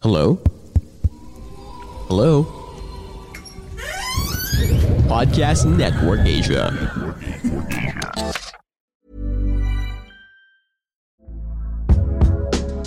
Hello? Hello? Podcast Network Asia.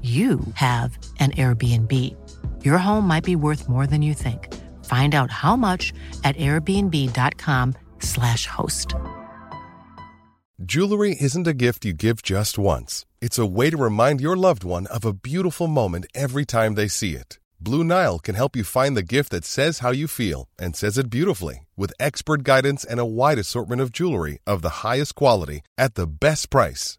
you have an Airbnb. Your home might be worth more than you think. Find out how much at airbnb.com/slash host. Jewelry isn't a gift you give just once. It's a way to remind your loved one of a beautiful moment every time they see it. Blue Nile can help you find the gift that says how you feel and says it beautifully with expert guidance and a wide assortment of jewelry of the highest quality at the best price.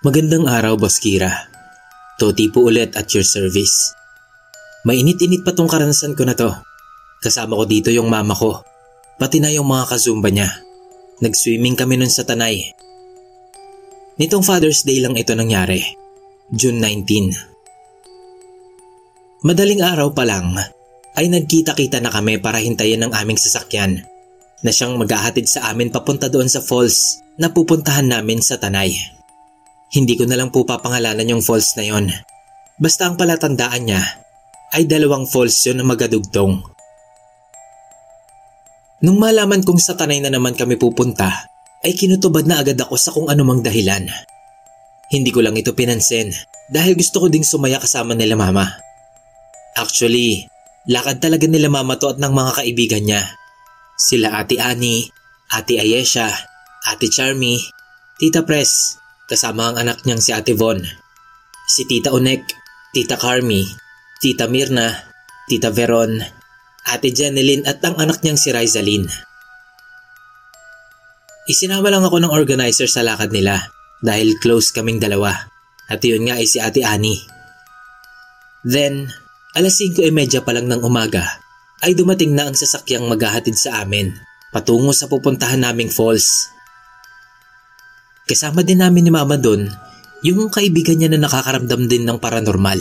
Magandang araw, Boss Kira. Toti po ulit at your service. Mainit-init pa tong karanasan ko na to. Kasama ko dito yung mama ko, pati na yung mga kazumba niya. Nag-swimming kami nun sa tanay. Nitong Father's Day lang ito nangyari, June 19. Madaling araw pa lang ay nagkita-kita na kami para hintayin ang aming sasakyan na siyang maghahatid sa amin papunta doon sa falls na pupuntahan namin sa tanay. Hindi ko na lang po papangalanan yung falls na yon. Basta ang palatandaan niya ay dalawang falls yun na magadugtong. Nung malaman kong sa tanay na naman kami pupunta, ay kinutubad na agad ako sa kung anumang dahilan. Hindi ko lang ito pinansin dahil gusto ko ding sumaya kasama nila mama. Actually, lakad talaga nila mama to at ng mga kaibigan niya. Sila Ate Ani, Ate Ayesha, Ate Charmy, Tita Press, kasama ang anak niyang si Ate Von, si Tita Onek, Tita Carmi, Tita Mirna, Tita Veron, Ate Jeneline at ang anak niyang si Rizalyn. Isinama lang ako ng organizer sa lakad nila dahil close kaming dalawa at yun nga ay si Ate Ani. Then, alas 5.30 pa lang ng umaga ay dumating na ang sasakyang maghahatid sa amin patungo sa pupuntahan naming falls Kasama din namin ni mama doon yung kaibigan niya na nakakaramdam din ng paranormal.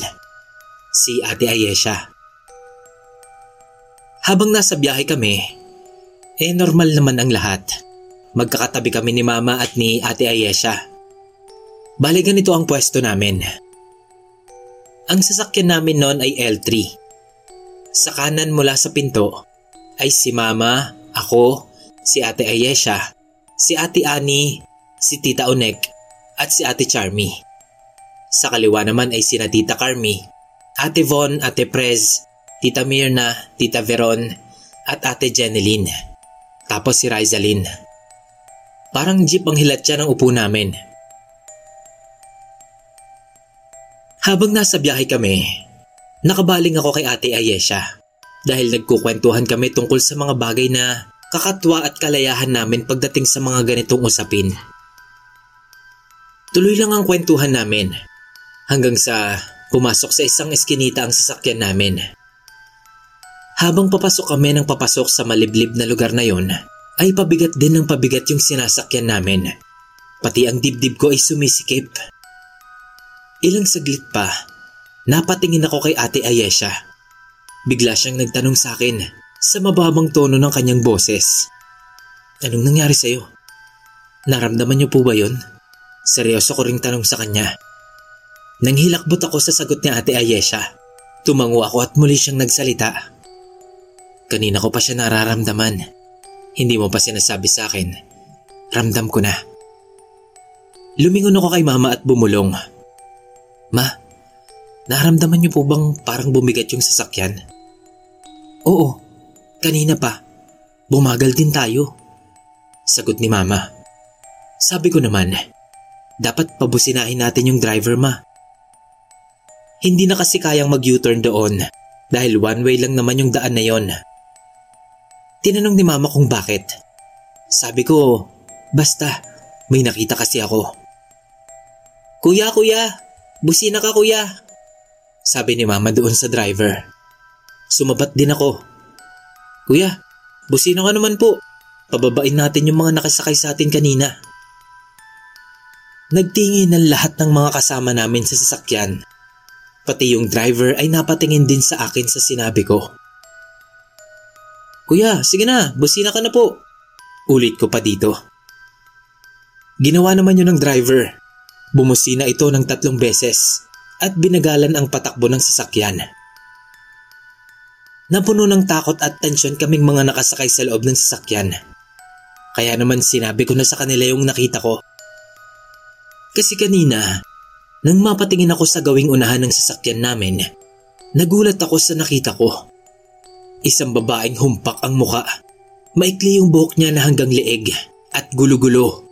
Si Ate Ayesha. Habang nasa biyahe kami, eh normal naman ang lahat. Magkakatabi kami ni mama at ni Ate Ayesha. Bale ganito ang pwesto namin. Ang sasakyan namin noon ay L3. Sa kanan mula sa pinto ay si mama, ako, si Ate Ayesha, si Ate Ani si Tita Onek at si Ate Charmy. Sa kaliwa naman ay sina Tita Carmy, Ate Von, Ate Prez, Tita Mirna, Tita Veron at Ate Jeneline. Tapos si Rizalyn. Parang jeep ang hilat siya ng upo namin. Habang nasa biyahe kami, nakabaling ako kay Ate Ayesha dahil nagkukwentuhan kami tungkol sa mga bagay na kakatwa at kalayahan namin pagdating sa mga ganitong usapin. Tuloy lang ang kwentuhan namin hanggang sa pumasok sa isang eskinita ang sasakyan namin. Habang papasok kami ng papasok sa maliblib na lugar na yon, ay pabigat din ng pabigat yung sinasakyan namin. Pati ang dibdib ko ay sumisikip. Ilang saglit pa, napatingin ako kay ate Ayesha. Bigla siyang nagtanong sa akin sa mababang tono ng kanyang boses. Anong nangyari sa'yo? Naramdaman niyo po ba yun? Seryoso ko ring tanong sa kanya. Nang hilakbot ako sa sagot ni Ate Ayesha, tumango ako at muli siyang nagsalita. Kanina ko pa siya nararamdaman. Hindi mo pa sinasabi sa akin. Ramdam ko na. Lumingon ako kay mama at bumulong. Ma, naramdaman niyo po bang parang bumigat yung sasakyan? Oo, kanina pa. Bumagal din tayo. Sagot ni mama. Sabi ko naman, dapat pabusinahin natin yung driver ma. Hindi na kasi kayang mag-U-turn doon dahil one way lang naman yung daan na yon. Tinanong ni mama kung bakit. Sabi ko, basta may nakita kasi ako. Kuya, kuya, busina ka kuya. Sabi ni mama doon sa driver. Sumabat din ako. Kuya, busina ka naman po. Pababain natin yung mga nakasakay sa atin kanina. Nagtingin ng lahat ng mga kasama namin sa sasakyan. Pati yung driver ay napatingin din sa akin sa sinabi ko. Kuya, sige na, busina ka na po. Ulit ko pa dito. Ginawa naman yun ng driver. Bumusina ito ng tatlong beses at binagalan ang patakbo ng sasakyan. Napuno ng takot at tensyon kaming mga nakasakay sa loob ng sasakyan. Kaya naman sinabi ko na sa kanila yung nakita ko. Kasi kanina, nang mapatingin ako sa gawing unahan ng sasakyan namin, nagulat ako sa nakita ko. Isang babaeng humpak ang muka. Maikli yung buhok niya na hanggang leeg at gulo-gulo.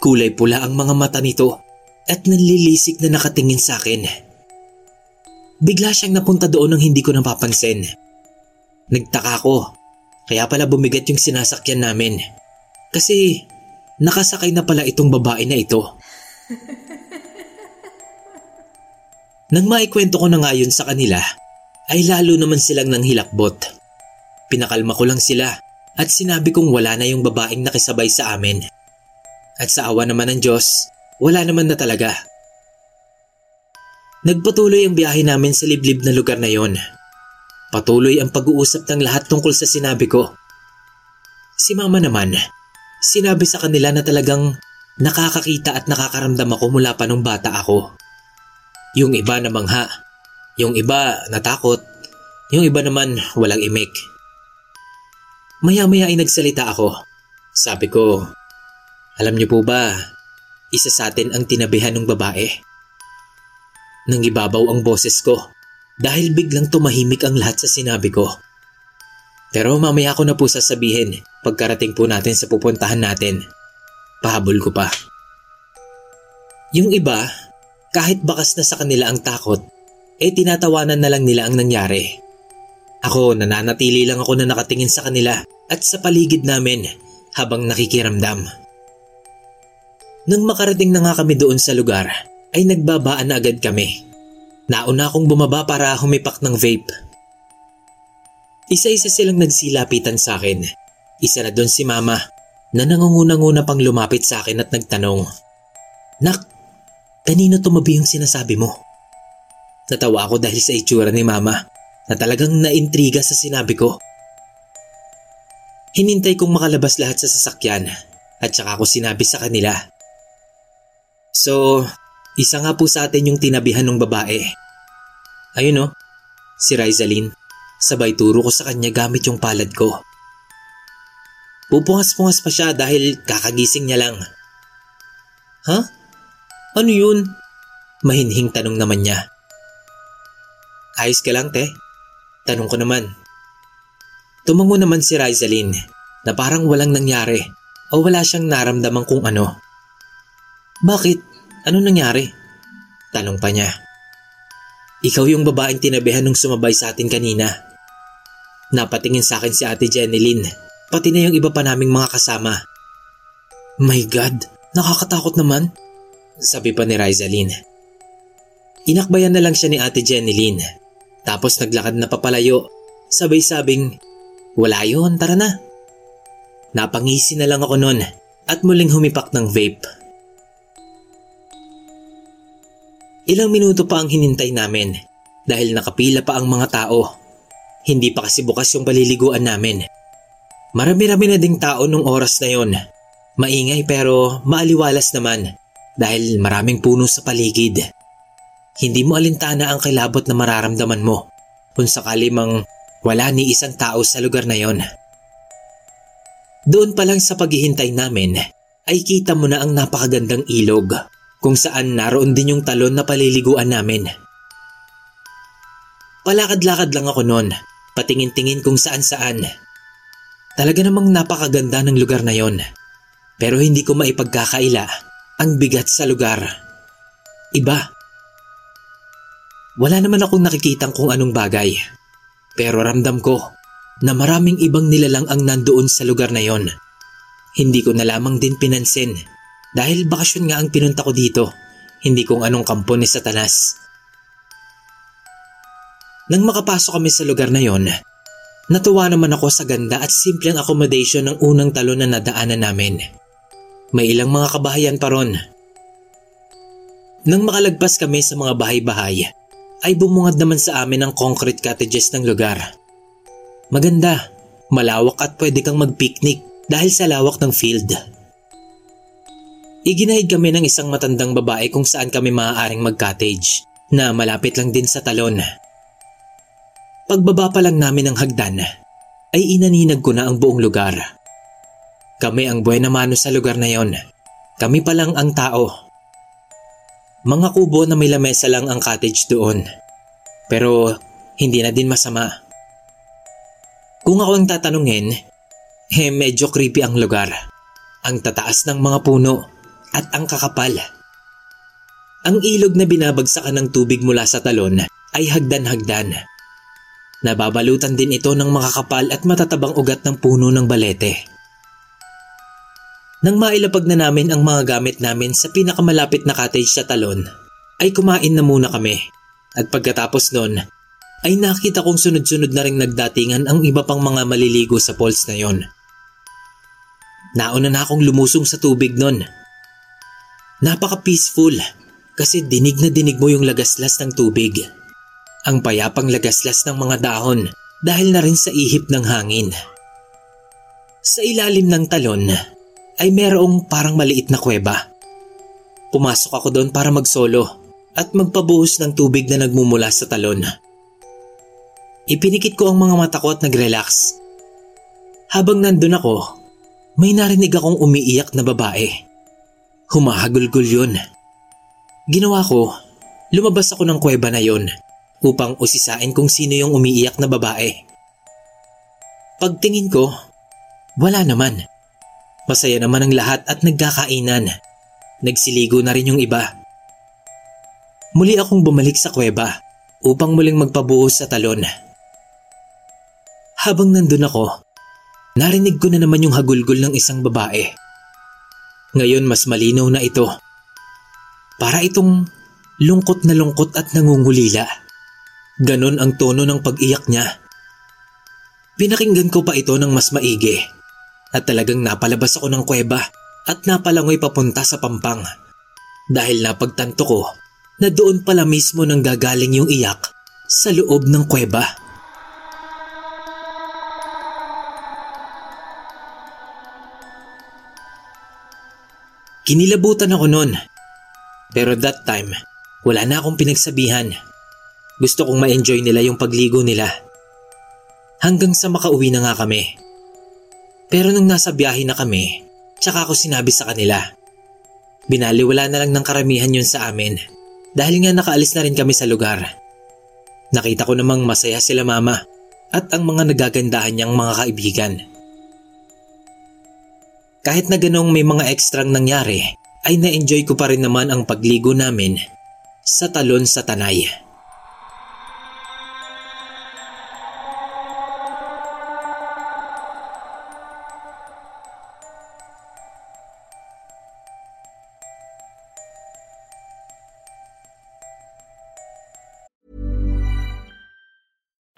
Kulay pula ang mga mata nito at nanlilisik na nakatingin sa akin. Bigla siyang napunta doon nang hindi ko napapansin. Nagtaka ko, kaya pala bumigat yung sinasakyan namin. Kasi nakasakay na pala itong babae na ito. Nang maikwento ko na nga yun sa kanila, ay lalo naman silang nang hilakbot. Pinakalma ko lang sila at sinabi kong wala na yung babaeng nakisabay sa amin. At sa awa naman ng Diyos, wala naman na talaga. Nagpatuloy ang biyahe namin sa liblib na lugar na yon. Patuloy ang pag-uusap ng lahat tungkol sa sinabi ko. Si mama naman, Sinabi sa kanila na talagang nakakakita at nakakaramdam ako mula pa nung bata ako. Yung iba namangha, yung iba natakot, yung iba naman walang imik. Maya-maya ay nagsalita ako. Sabi ko, alam niyo po ba, isa sa atin ang tinabihan ng babae. Nang ibabaw ang boses ko dahil biglang tumahimik ang lahat sa sinabi ko. Pero mamaya ko na po sasabihin pagkarating po natin sa pupuntahan natin. Pahabol ko pa. Yung iba, kahit bakas na sa kanila ang takot, eh tinatawanan na lang nila ang nangyari. Ako nananatili lang ako na nakatingin sa kanila at sa paligid namin habang nakikiramdam. Nang makarating na nga kami doon sa lugar, ay nagbabaan na agad kami. Nauna akong bumaba para humipak ng vape isa-isa silang nagsilapitan sa akin. Isa na doon si mama na nangunguna-nguna pang lumapit sa akin at nagtanong, Nak, kanino tumabi yung sinasabi mo? Natawa ako dahil sa itsura ni mama na talagang naintriga sa sinabi ko. Hinintay kong makalabas lahat sa sasakyan at saka ako sinabi sa kanila. So, isa nga po sa atin yung tinabihan ng babae. Ayun o, oh, si Rizalyn. Sabay turo ko sa kanya gamit yung palad ko. Pupungas-pungas pa siya dahil kakagising niya lang. Ha? Ano yun? Mahinhing tanong naman niya. Ayos ka lang, te? Tanong ko naman. Tumango naman si Rizalyn na parang walang nangyari o wala siyang naramdaman kung ano. Bakit? Ano nangyari? Tanong pa niya. Ikaw yung babaeng tinabihan nung sumabay sa atin kanina. Napatingin sa akin si ate Jenilyn, pati na yung iba pa naming mga kasama. My God, nakakatakot naman. Sabi pa ni Rizalyn. Inakbayan na lang siya ni ate Jenilyn. Tapos naglakad na papalayo. Sabay-sabing, wala yun, tara na. Napangisi na lang ako nun at muling humipak ng vape. Ilang minuto pa ang hinintay namin dahil nakapila pa ang mga tao Hindi pa kasi bukas yung paliliguan namin. Marami-rami na ding tao nung oras na yon. Maingay pero maaliwalas naman dahil maraming puno sa paligid. Hindi mo alintana ang kilabot na mararamdaman mo kung sakali mang wala ni isang tao sa lugar na yon. Doon pa lang sa paghihintay namin ay kita mo na ang napakagandang ilog kung saan naroon din yung talon na paliliguan namin. Palakad-lakad lang ako noon, patingin-tingin kung saan-saan. Talaga namang napakaganda ng lugar na yon. Pero hindi ko maipagkakaila ang bigat sa lugar. Iba. Wala naman akong nakikitang kung anong bagay. Pero ramdam ko na maraming ibang nilalang ang nandoon sa lugar na yon. Hindi ko na lamang din pinansin dahil bakasyon nga ang pinunta ko dito, hindi kung anong kampo ni Satanas. Nang makapasok kami sa lugar na yon, natuwa naman ako sa ganda at simpleng accommodation ng unang talon na nadaanan namin. May ilang mga kabahayan pa ron. Nang makalagpas kami sa mga bahay-bahay, ay bumungad naman sa amin ang concrete cottages ng lugar. Maganda, malawak at pwede kang mag-picnic dahil sa lawak ng field. Iginahid kami ng isang matandang babae kung saan kami maaaring mag-cottage na malapit lang din sa talon. Pagbaba pa lang namin ng hagdan, ay inaninag ko na ang buong lugar. Kami ang buhay na mano sa lugar na yon. Kami pa lang ang tao. Mga kubo na may lamesa lang ang cottage doon. Pero hindi na din masama. Kung ako ang tatanungin, eh medyo creepy ang lugar. Ang tataas ng mga puno at ang kakapal. Ang ilog na binabagsakan ng tubig mula sa talon ay hagdan-hagdan Nababalutan din ito ng makakapal at matatabang ugat ng puno ng balete. Nang mailapag na namin ang mga gamit namin sa pinakamalapit na cottage sa talon, ay kumain na muna kami. At pagkatapos nun, ay nakita kong sunod-sunod na rin nagdatingan ang iba pang mga maliligo sa falls na yon. Nauna na akong lumusong sa tubig nun. Napaka-peaceful kasi dinig na dinig mo yung lagaslas ng tubig ang payapang lagaslas ng mga dahon dahil na rin sa ihip ng hangin. Sa ilalim ng talon ay merong parang maliit na kuweba. Pumasok ako doon para magsolo at magpabuhos ng tubig na nagmumula sa talon. Ipinikit ko ang mga mata ko at nag-relax. Habang nandun ako, may narinig akong umiiyak na babae. Humahagulgul yun. Ginawa ko, lumabas ako ng kuweba na yon upang usisain kung sino yung umiiyak na babae. Pagtingin ko, wala naman. Masaya naman ang lahat at nagkakainan. Nagsiligo na rin yung iba. Muli akong bumalik sa kuweba upang muling magpabuhos sa talon. Habang nandun ako, narinig ko na naman yung hagulgol ng isang babae. Ngayon mas malinaw na ito. Para itong lungkot na lungkot at nangungulila. Ganon ang tono ng pag-iyak niya. Pinakinggan ko pa ito ng mas maigi at talagang napalabas ako ng kuweba at napalangoy papunta sa pampang. Dahil napagtanto ko na doon pala mismo nang gagaling yung iyak sa loob ng kuweba. Kinilabutan ako noon. Pero that time, wala na akong pinagsabihan. Gusto kong ma-enjoy nila yung pagligo nila. Hanggang sa makauwi na nga kami. Pero nung nasa biyahe na kami, tsaka ako sinabi sa kanila. Binaliwala na lang ng karamihan yun sa amin dahil nga nakaalis na rin kami sa lugar. Nakita ko namang masaya sila mama at ang mga nagagandahan niyang mga kaibigan. Kahit na ganong may mga ekstrang nangyari, ay na-enjoy ko pa rin naman ang pagligo namin sa talon sa tanay.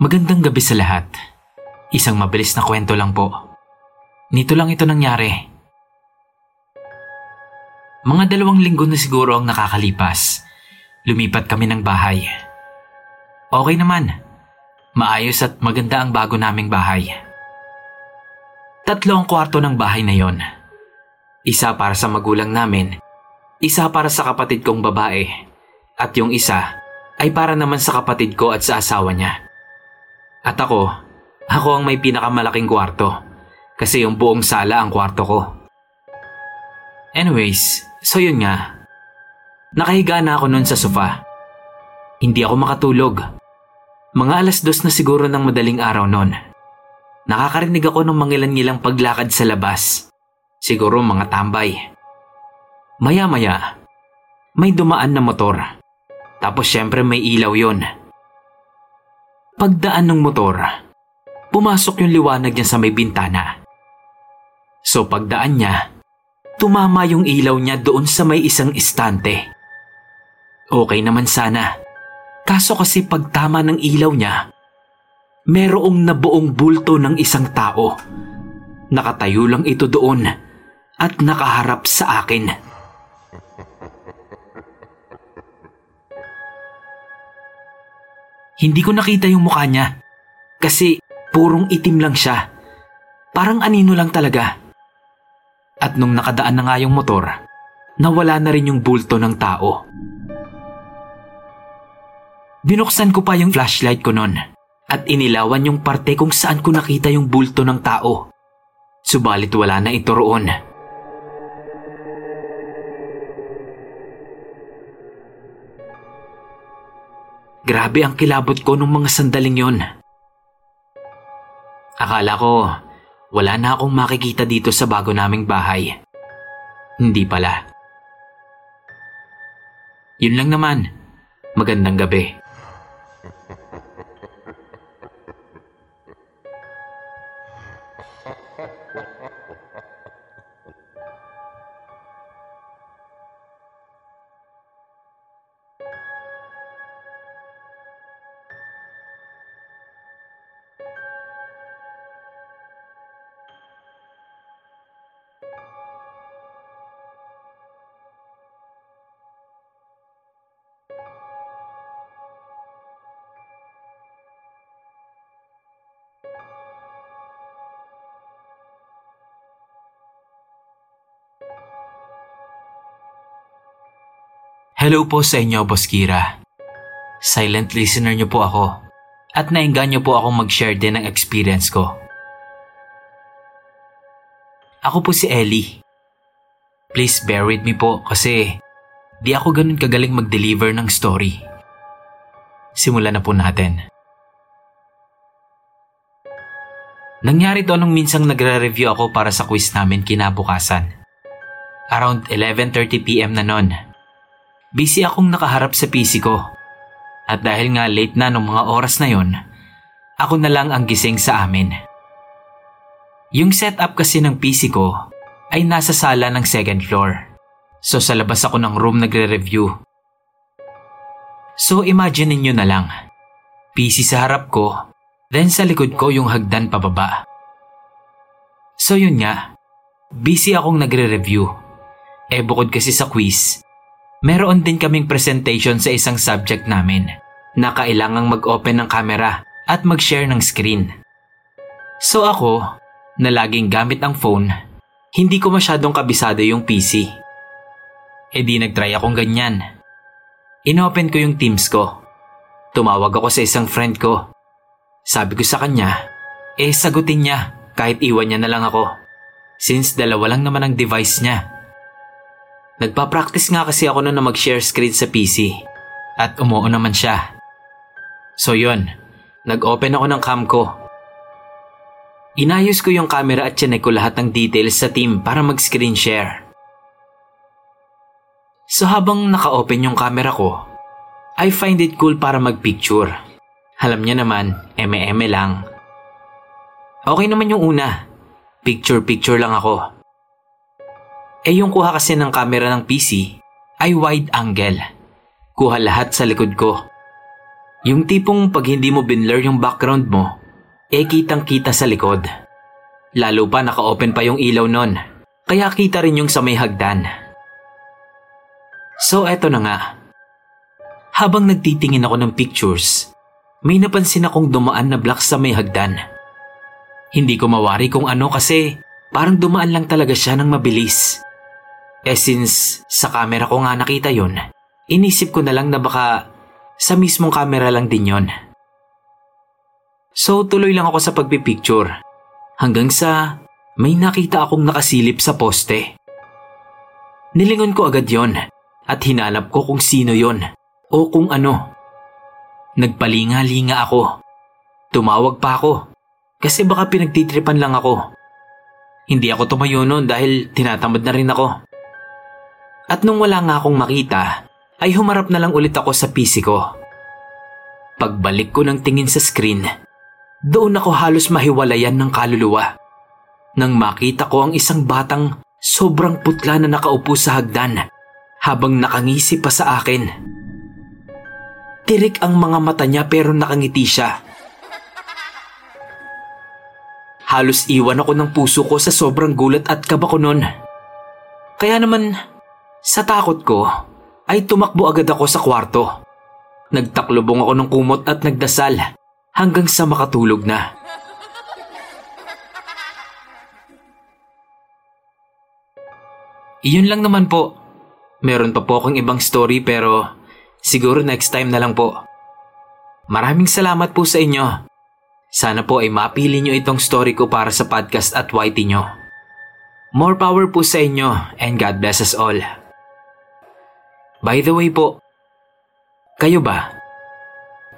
Magandang gabi sa lahat. Isang mabilis na kwento lang po. Nito lang ito nangyari. Mga dalawang linggo na siguro ang nakakalipas. Lumipat kami ng bahay. Okay naman. Maayos at maganda ang bago naming bahay. Tatlo ang kwarto ng bahay na yon. Isa para sa magulang namin, isa para sa kapatid kong babae, at yung isa ay para naman sa kapatid ko at sa asawa niya. At ako, ako ang may pinakamalaking kwarto kasi yung buong sala ang kwarto ko. Anyways, so yun nga. Nakahiga na ako nun sa sofa. Hindi ako makatulog. Mga alas dos na siguro ng madaling araw nun. Nakakarinig ako ng mangilan-ngilang paglakad sa labas. Siguro mga tambay. Maya-maya, may dumaan na motor. Tapos syempre may ilaw yon. Pagdaan ng motor, pumasok yung liwanag niya sa may bintana. So pagdaan niya, tumama yung ilaw niya doon sa may isang istante. Okay naman sana. Kaso kasi pagtama ng ilaw niya, merong nabuong bulto ng isang tao. Nakatayo lang ito doon at nakaharap sa akin. Hindi ko nakita yung mukha niya. Kasi purong itim lang siya. Parang anino lang talaga. At nung nakadaan na nga yung motor, nawala na rin yung bulto ng tao. Binuksan ko pa yung flashlight ko nun at inilawan yung parte kung saan ko nakita yung bulto ng tao. Subalit wala na ito roon. Grabe ang kilabot ko nung mga sandaling yon. Akala ko, wala na akong makikita dito sa bago naming bahay. Hindi pala. Yun lang naman. Magandang gabi. Hello po sa inyo, Boss Kira. Silent listener niyo po ako at nainggan niyo po akong mag-share din ng experience ko. Ako po si Ellie. Please bear with me po kasi di ako ganun kagaling mag-deliver ng story. Simulan na po natin. Nangyari to nung minsang nagre-review ako para sa quiz namin kinabukasan. Around 11.30pm na nun. Busy akong nakaharap sa PC ko. At dahil nga late na nung mga oras na yon, ako na lang ang gising sa amin. Yung setup kasi ng PC ko ay nasa sala ng second floor. So sa labas ako ng room nagre-review. So imagine ninyo na lang. PC sa harap ko, then sa likod ko yung hagdan pababa. So yun nga, busy akong nagre-review. Eh bukod kasi sa quiz, meron din kaming presentation sa isang subject namin na kailangang mag-open ng camera at mag-share ng screen. So ako, na laging gamit ang phone, hindi ko masyadong kabisado yung PC. E di nagtry akong ganyan. Inopen ko yung Teams ko. Tumawag ako sa isang friend ko. Sabi ko sa kanya, eh sagutin niya kahit iwan niya na lang ako. Since dalawa lang naman ang device niya. Nagpa-practice nga kasi ako noon na mag-share screen sa PC. At umuo naman siya. So yun, nag-open ako ng cam ko. Inayos ko yung camera at chinek ko lahat ng details sa team para mag-screen share. So habang naka-open yung camera ko, I find it cool para mag-picture. Alam niya naman, eme-eme lang. Okay naman yung una. Picture-picture lang ako. Eh yung kuha kasi ng camera ng PC ay wide angle. Kuha lahat sa likod ko. Yung tipong pag hindi mo binlur yung background mo, eh kitang kita sa likod. Lalo pa naka-open pa yung ilaw nun, kaya kita rin yung sa may hagdan. So eto na nga. Habang nagtitingin ako ng pictures, may napansin akong dumaan na black sa may hagdan. Hindi ko mawari kung ano kasi parang dumaan lang talaga siya ng mabilis. Eh since sa camera ko nga nakita yon, inisip ko na lang na baka sa mismong camera lang din yon. So tuloy lang ako sa pagpipicture hanggang sa may nakita akong nakasilip sa poste. Nilingon ko agad yon at hinanap ko kung sino yon o kung ano. Nagpalinga-linga ako. Tumawag pa ako kasi baka pinagtitripan lang ako. Hindi ako tumayo noon dahil tinatamad na rin ako. At nung wala nga akong makita, ay humarap na lang ulit ako sa PC ko. Pagbalik ko ng tingin sa screen, doon ako halos mahiwalayan ng kaluluwa. Nang makita ko ang isang batang sobrang putla na nakaupo sa hagdan habang nakangisi pa sa akin. Tirik ang mga mata niya pero nakangiti siya. Halos iwan ako ng puso ko sa sobrang gulat at kaba ko nun. Kaya naman, sa takot ko, ay tumakbo agad ako sa kwarto. Nagtaklubong ako ng kumot at nagdasal hanggang sa makatulog na. Iyon lang naman po. Meron pa po akong ibang story pero siguro next time na lang po. Maraming salamat po sa inyo. Sana po ay mapili nyo itong story ko para sa podcast at YT nyo. More power po sa inyo and God bless us all. By the way po, kayo ba?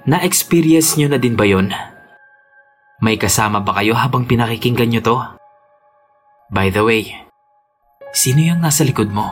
Na-experience nyo na din ba yon? May kasama ba kayo habang pinakikinggan nyo to? By the way, sino yung nasa likod mo?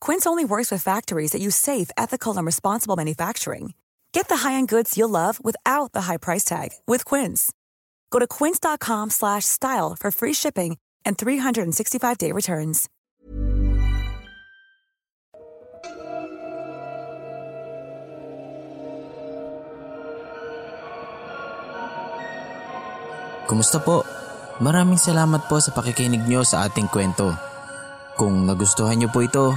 Quince only works with factories that use safe, ethical, and responsible manufacturing. Get the high-end goods you'll love without the high price tag with Quince. Go to quince.com/style for free shipping and 365-day returns. Kumusta po? Maraming salamat po sa pakikinig nyo sa ating kwento. Kung nagustuhan nyo po ito,